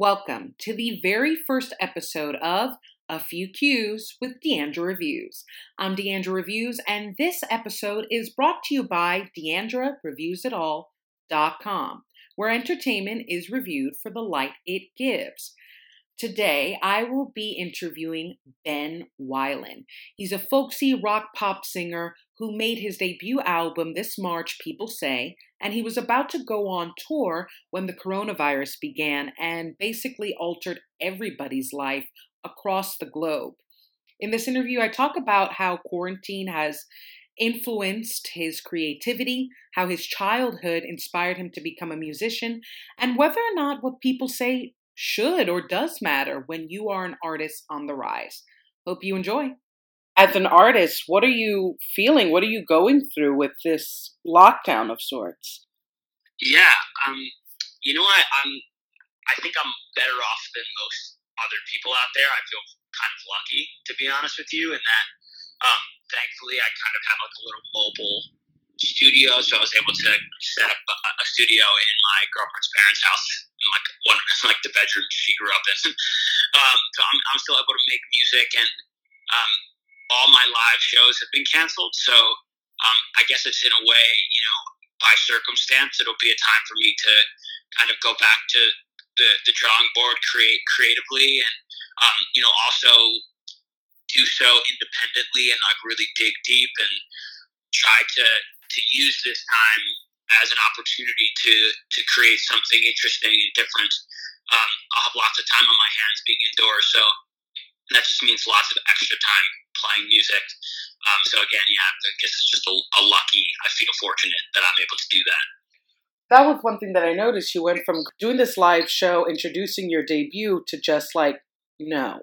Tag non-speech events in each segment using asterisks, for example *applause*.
Welcome to the very first episode of A Few Cues with Deandra Reviews. I'm Deandra Reviews, and this episode is brought to you by DeandraReviewsItAll.com, where entertainment is reviewed for the light it gives. Today, I will be interviewing Ben Weiland. He's a folksy rock pop singer who made his debut album this March, People Say, and he was about to go on tour when the coronavirus began and basically altered everybody's life across the globe. In this interview, I talk about how quarantine has influenced his creativity, how his childhood inspired him to become a musician, and whether or not what people say should or does matter when you are an artist on the rise. Hope you enjoy as an artist, what are you feeling? What are you going through with this lockdown of sorts? Yeah, um, you know what? I'm. I think I'm better off than most other people out there. I feel kind of lucky, to be honest with you, in that um, thankfully I kind of have like a little mobile studio, so I was able to set up a, a studio in my girlfriend's parents' house, in like one *laughs* like the bedroom she grew up in. *laughs* um, so I'm, I'm still able to make music and um, all my live shows have been canceled. So um, I guess it's in a way, you know, by circumstance, it'll be a time for me to kind of go back to the, the drawing board, create creatively, and um, you know, also do so independently and like really dig deep and try to to use this time as an opportunity to to create something interesting and different. Um, I'll have lots of time on my hands being indoors, so that just means lots of extra time playing music. Um, so again, yeah, I guess it's just a, a lucky. I feel fortunate that I'm able to do that. That was one thing that I noticed. You went from doing this live show, introducing your debut, to just like no.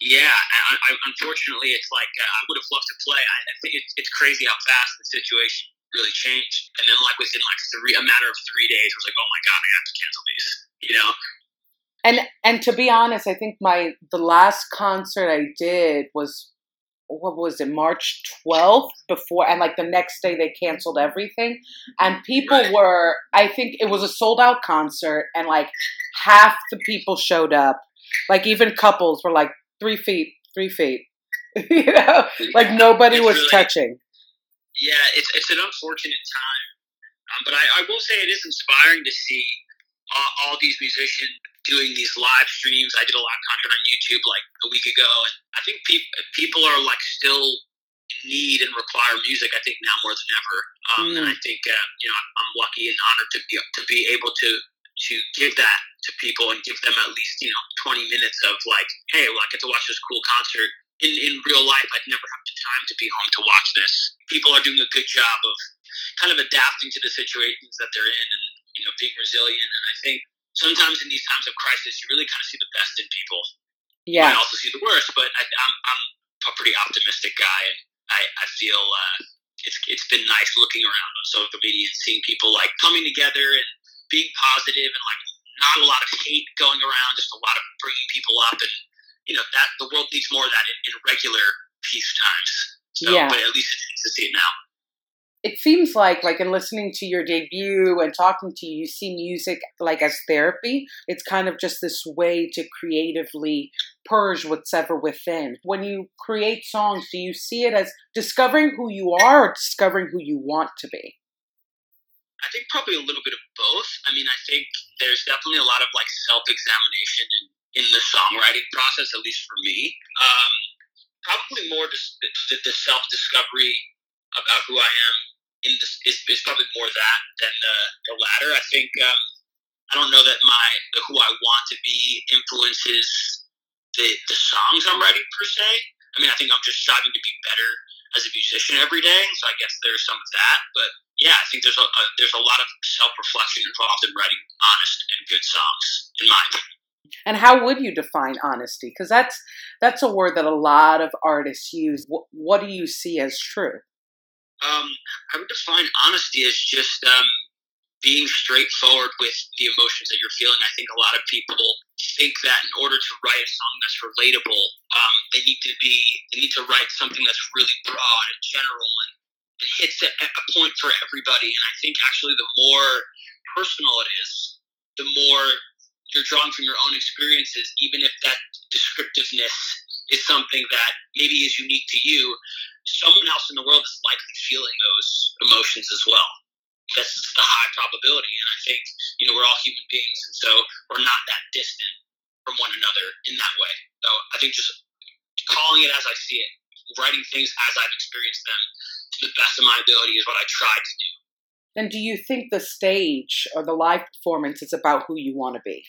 Yeah, I, I, unfortunately, it's like uh, I would have loved to play. I, I think it's, it's crazy how fast the situation really changed. And then, like within like three, a matter of three days, I was like, oh my god, I have to cancel these. *laughs* You know, and and to be honest, I think my the last concert I did was what was it March 12th before and like the next day they canceled everything. And people were I think it was a sold out concert and like half the people showed up. Like even couples were like 3 feet 3 feet. *laughs* You know? Like nobody it's was really, touching. Yeah it's it's an unfortunate time. Um, but I, I will say it is inspiring to see all, all these musicians doing these live streams. I did a lot of content on YouTube like a week ago, and I think pe- people are like still need and require music. I think now more than ever, um, mm. and I think uh, you know I'm lucky and honored to be to be able to to give that to people and give them at least you know 20 minutes of like, hey, well, I get to watch this cool concert. In, in real life, I'd never have the time to be home to watch this. People are doing a good job of kind of adapting to the situations that they're in and you know being resilient. And I think sometimes in these times of crisis, you really kind of see the best in people. Yeah. I also see the worst, but I, am I'm, I'm a pretty optimistic guy, and I, I feel uh, it's it's been nice looking around on social media and seeing people like coming together and being positive and like not a lot of hate going around, just a lot of bringing people up, and you know that the world needs more of that in, in regular peace times. So, yeah. but at least it's nice to see it now it seems like like in listening to your debut and talking to you you see music like as therapy. It's kind of just this way to creatively purge what's ever within. When you create songs do you see it as discovering who you are or discovering who you want to be? I think probably a little bit of both. I mean i think there's definitely a lot of like self-examination in, in the songwriting process at least for me. Um, probably more just the, the self-discovery about who I am in is, is probably more that than the, the latter. I think um, I don't know that my who I want to be influences the the songs I'm writing per se. I mean, I think I'm just striving to be better as a musician every day. So I guess there's some of that. But yeah, I think there's a, a there's a lot of self reflection involved in writing honest and good songs, in my opinion. And how would you define honesty? Because that's that's a word that a lot of artists use. What, what do you see as true? Um, I would define honesty as just um, being straightforward with the emotions that you're feeling. I think a lot of people think that in order to write a song that's relatable, um, they need to be they need to write something that's really broad and general and, and hits a, a point for everybody. And I think actually the more personal it is, the more you're drawing from your own experiences, even if that descriptiveness is something that maybe is unique to you, someone else in the world is likely feeling those emotions as well. That's the high probability. And I think, you know, we're all human beings, and so we're not that distant from one another in that way. So I think just calling it as I see it, writing things as I've experienced them to the best of my ability is what I try to do. And do you think the stage or the live performance is about who you want to be?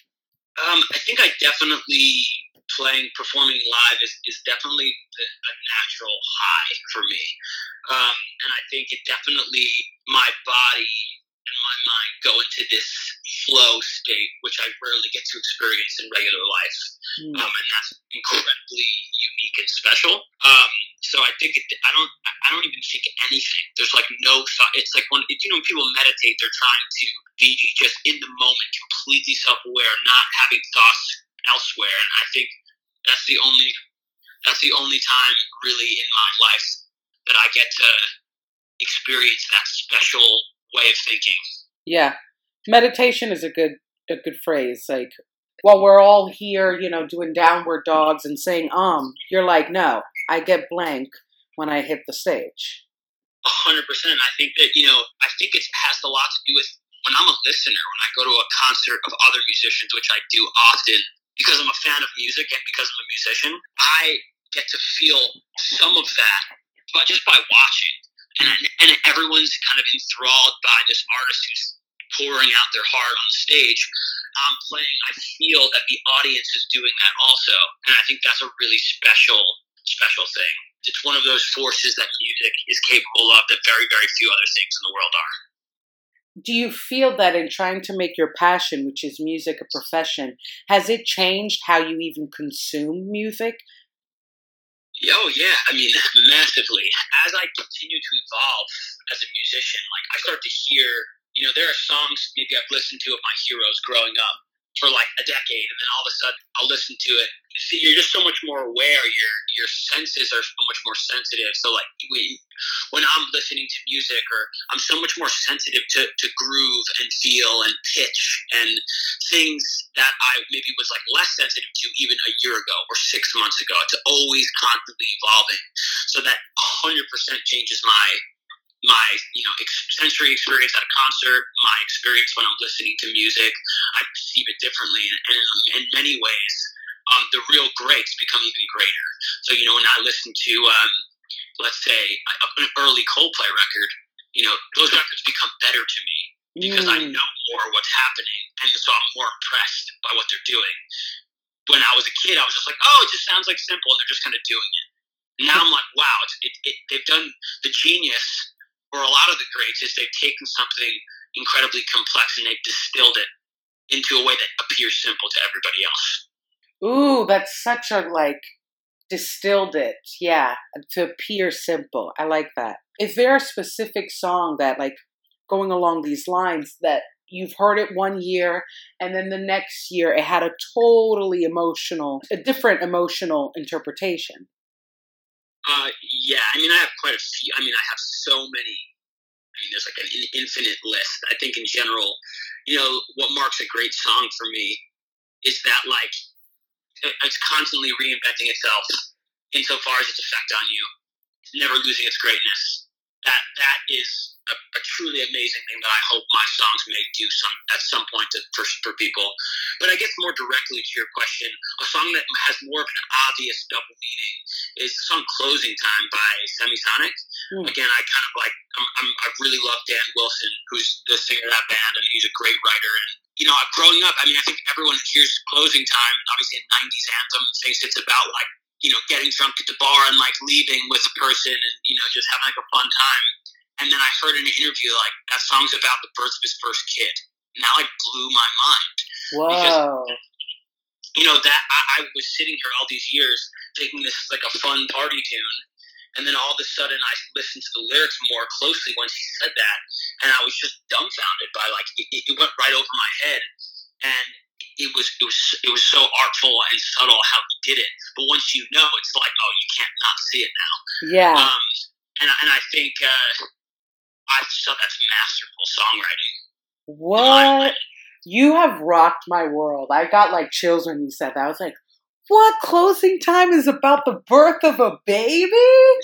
Um, I think I definitely playing performing live is, is definitely a natural high for me, um, and I think it definitely my body and my mind go into this flow state, which I rarely get to experience in regular life, mm. um, and that's incredibly unique and special. Um, so I think it, I don't I don't even think anything. There's like no thought. It's like when you know when people meditate, they're trying to be just in the moment, completely self aware, not having thoughts elsewhere. And I think that's the only that's the only time really in my life that I get to experience that special way of thinking. Yeah. Meditation is a good a good phrase. Like while we're all here, you know, doing downward dogs and saying um, you're like, no, I get blank when I hit the stage. A hundred percent. I think that, you know, I think it has a lot to do with when I'm a listener, when I go to a concert of other musicians, which I do often, because I'm a fan of music and because I'm a musician, I get to feel some of that but just by watching. And, and everyone's kind of enthralled by this artist who's pouring out their heart on the stage. I'm playing, I feel that the audience is doing that also. And I think that's a really special, special thing. It's one of those forces that music is capable of that very, very few other things in the world are do you feel that in trying to make your passion, which is music, a profession, has it changed how you even consume music? Oh yeah, I mean massively. As I continue to evolve as a musician, like I start to hear, you know, there are songs maybe I've listened to of my heroes growing up, for like a decade, and then all of a sudden I'll listen to it. See, you're just so much more aware. Your your senses are so much more sensitive. So like when when I'm listening to music, or I'm so much more sensitive to, to groove and feel and pitch and things that I maybe was like less sensitive to even a year ago or six months ago. It's always constantly evolving. So that 100% changes my my you know sensory experience at a concert, my experience when I'm listening to music, I perceive it differently, and, and in, in, many ways, um, the real greats become even greater. So you know when I listen to um, let's say an early Coldplay record, you know those records become better to me because mm. I know more what's happening, and so I'm more impressed by what they're doing. When I was a kid, I was just like, oh, it just sounds like simple, and they're just kind of doing it. Now I'm like, wow, it, it, they've done the genius or a lot of the greats is they've taken something incredibly complex and they've distilled it into a way that appears simple to everybody else. Ooh, that's such a like distilled it, yeah, to appear simple. I like that. Is there a specific song that like going along these lines that you've heard it one year and then the next year it had a totally emotional, a different emotional interpretation? Uh, yeah, I mean, I have quite a few. I mean, I have so many. I mean, there's like an infinite list. I think in general, you know, what marks a great song for me is that like it's constantly reinventing itself insofar as its effect on you, never losing its greatness. That that is a, a, truly amazing thing that I hope my songs may do some at some point to, for, for people. But I guess more directly to your question, a song that has more of an obvious double meaning is the song "Closing Time" by Semisonic. Mm. Again, I kind of like I'm, I'm, i really love Dan Wilson, who's the singer of that band, and he's a great writer. And you know, growing up, I mean, I think everyone hears "Closing Time," obviously a '90s anthem, thinks it's about like you know getting drunk at the bar and like leaving with a person and you know just having like a fun time and then I heard in an interview like that song's about the birth of his first kid. And that like blew my mind. Whoa. Because, you know, that I, I was sitting here all these years thinking this is like a fun party tune. And then all of a sudden, I listened to the lyrics more closely once he said that, and I was just dumbfounded by like it, it went right over my head, and it was it was it was so artful and subtle how he did it. But once you know, it's like oh, you can't not see it now. Yeah. Um, and and I think uh, I that's masterful songwriting. What? You have rocked my world. I got like chills when you said that. I was like, what closing time is about the birth of a baby?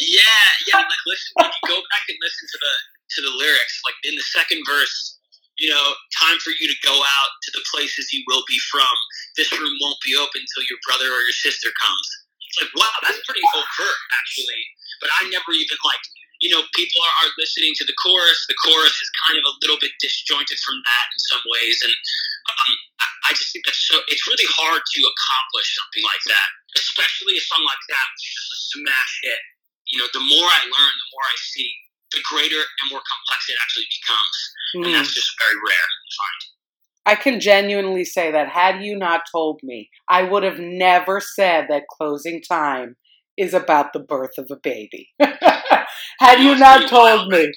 Yeah, yeah. Like, listen, if you go back and listen to the to the lyrics, like in the second verse, you know, time for you to go out to the places you will be from. This room won't be open until your brother or your sister comes. It's like, wow, that's pretty overt, actually. But I never even like you know, people are, are listening to the chorus. The chorus is kind of a little bit disjointed from that in some ways, and um, I, I just think that's so. It's really hard to accomplish something like that, especially a song like that, which is just a smash hit. You know, the more I learn, the more I see, the greater and more complex it actually becomes, mm. and that's just very rare to find. I can genuinely say that had you not told me, I would have never said that closing time is about the birth of a baby. *laughs* Had you not told me,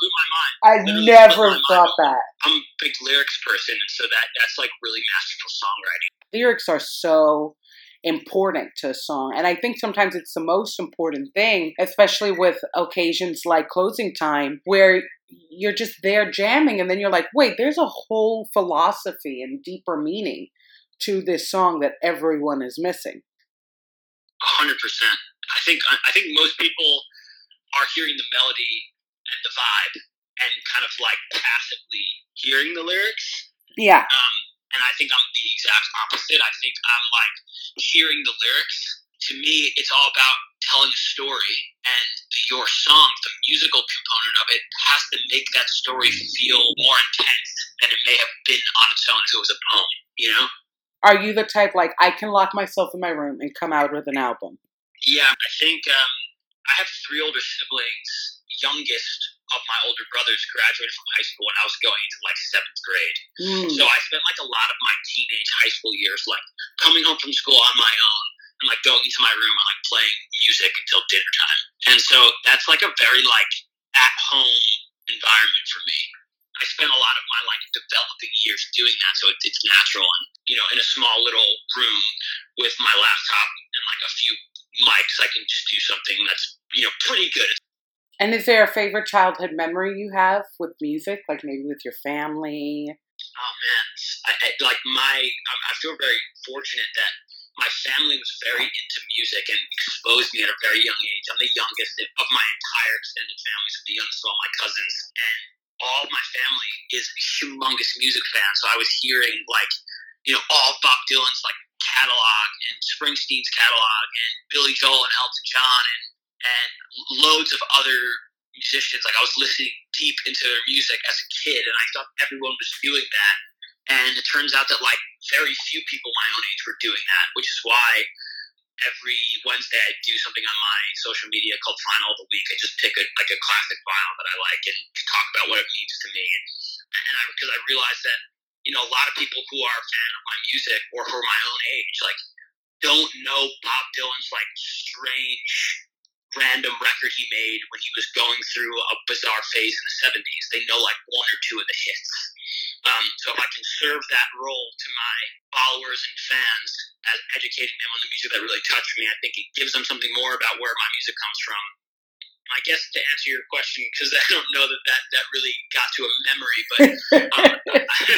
I never thought that. I'm a big lyrics person, and so that that's like really masterful songwriting. Lyrics are so important to a song, and I think sometimes it's the most important thing, especially with occasions like closing time, where you're just there jamming, and then you're like, wait, there's a whole philosophy and deeper meaning to this song that everyone is missing. hundred percent. I think I think most people are hearing the melody and the vibe and kind of like passively hearing the lyrics. Yeah. Um, and I think I'm the exact opposite. I think I'm like hearing the lyrics. To me, it's all about telling a story, and your song, the musical component of it, has to make that story feel more intense than it may have been on its own if it was a poem. You know? Are you the type like I can lock myself in my room and come out with an album? Yeah, I think um, I have three older siblings. Youngest of my older brothers graduated from high school when I was going into like seventh grade. Mm. So I spent like a lot of my teenage high school years like coming home from school on my own and like going into my room and like playing music until dinner time. And so that's like a very like at home environment for me. I spent a lot of my like developing years doing that, so it's, it's natural. And you know, in a small little room with my laptop and like a few mics, I can just do something that's you know pretty good. And is there a favorite childhood memory you have with music, like maybe with your family? Oh man, I, I, like my I feel very fortunate that my family was very into music and exposed me at a very young age. I'm the youngest of my entire extended family, so the youngest of all my cousins, and all my family is humongous music fans. So I was hearing like you know all Bob Dylan's like catalog and Springsteen's catalog and Billy Joel and Elton John and and loads of other musicians. Like I was listening deep into their music as a kid, and I thought everyone was doing that. And it turns out that like very few people my own age were doing that, which is why every Wednesday I do something on my social media called Vinyl of the Week. I just pick a like a classic vinyl that I like and talk about what it means to me. And, I because I realized that you know, a lot of people who are a fan of my music or who are my own age, like, don't know Bob Dylan's like strange, random record he made when he was going through a bizarre phase in the '70s. They know like one or two of the hits. Um, so if I can serve that role to my followers and fans as educating them on the music that really touched me, I think it gives them something more about where my music comes from. I guess to answer your question, because *laughs* I don't know that, that that really got to a memory, but um,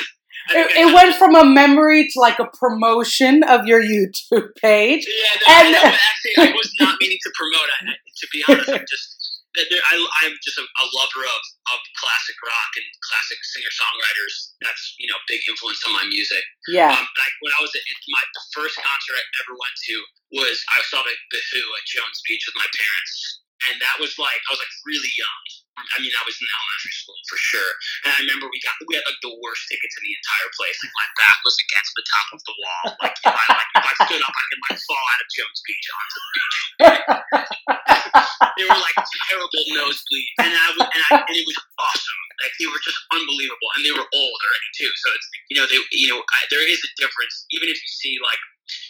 *laughs* It, it, went from a memory to like a promotion of your YouTube page. Yeah, no, and I, actually, I was not meaning to promote. I, to be honest, I'm just I, am just a, a, lover of, of classic rock and classic singer songwriters. That's you know big influence on my music. Yeah. Um, like when I was at my the first concert I ever went to was I saw the, the Who at Jones Beach with my parents, and that was like I was like really young I mean, I was in elementary school for sure, and I remember we got we had like the worst tickets in the entire place. Like my back was against the top of the wall. Like if I, like, if I stood up, I could like fall out of Jones Beach onto the beach. they were like terrible nosebleeds, and I was, and, I, and it was awesome. Like they were just unbelievable, and they were old already too. So it's you know they you know I, there is a difference. Even if you see like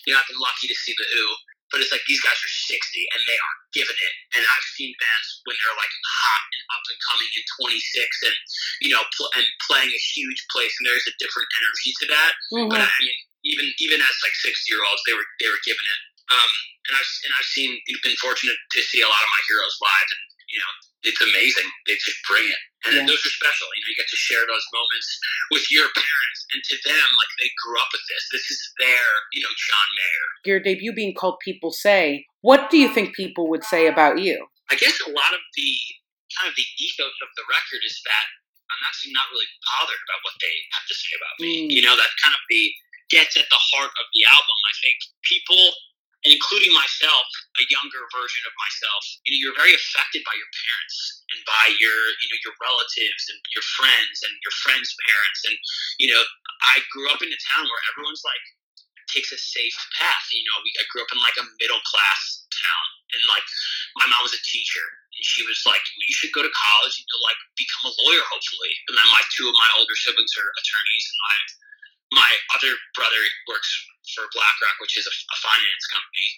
you know I've been lucky to see the Who but it's like these guys are 60 and they are giving it. And I've seen bands when they're like hot and up and coming in 26 and, you know, pl- and playing a huge place and there's a different energy to that. Mm-hmm. But I mean, even, even as like 60 year olds, they were, they were giving it. Um, and I've, and I've seen, been fortunate to see a lot of my heroes live and, you know, it's amazing. They just bring it. And yeah. those are special. You know, you get to share those moments with your parents, and to them, like they grew up with this. This is their, you know, John Mayer. Your debut being called People Say. What do you think people would say about you? I guess a lot of the kind of the ethos of the record is that I'm actually not really bothered about what they have to say about me. Mm. You know, that kind of the gets at the heart of the album. I think people including myself, a younger version of myself, you know, you're very affected by your parents and by your, you know, your relatives and your friends and your friends' parents. And, you know, I grew up in a town where everyone's like takes a safe path. You know, we, I grew up in like a middle class town and like my mom was a teacher and she was like, well, you should go to college and you'll like become a lawyer hopefully. And then my two of my older siblings are attorneys and my my other brother works for BlackRock, which is a, a, finance company.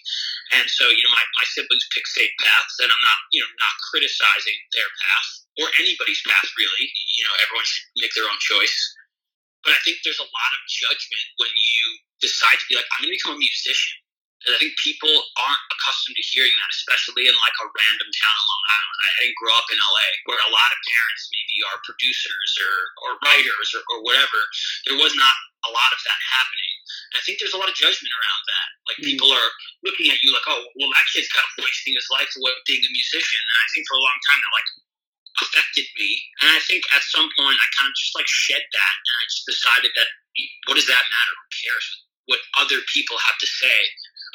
And so, you know, my, my siblings pick safe paths, and I'm not, you know, not criticizing their path or anybody's path, really. You know, everyone should make their own choice. But I think there's a lot of judgment when you decide to be like, I'm going to become a musician. And I think people aren't accustomed to hearing that, especially in like a random town in Long Island. I didn't grow up in LA where a lot of parents maybe are producers or, or writers or, or whatever. There was not a lot of that happening. I think there's a lot of judgment around that. Like mm. people are looking at you like, oh, well, that kid's kind of wasting his life away being a musician. And I think for a long time that like affected me. And I think at some point I kind of just like shed that, and I just decided that what does that matter? Who cares what other people have to say?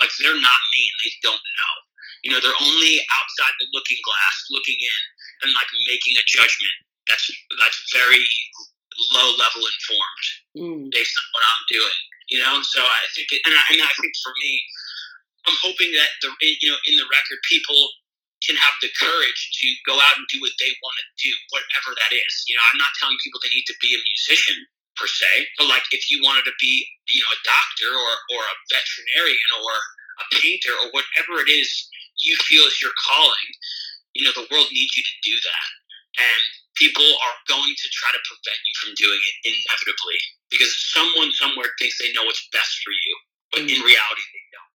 Like they're not me, and they don't know. You know, they're only outside the looking glass, looking in, and like making a judgment that's that's very low level informed mm. based on what I'm doing. You know, so I think, it, and, I, and I think for me, I'm hoping that the you know in the record people can have the courage to go out and do what they want to do, whatever that is. You know, I'm not telling people they need to be a musician per se, but like if you wanted to be, you know, a doctor or or a veterinarian or a painter or whatever it is you feel is your calling, you know, the world needs you to do that. And people are going to try to prevent you from doing it inevitably because someone somewhere thinks they know what's best for you, but in mm. reality, they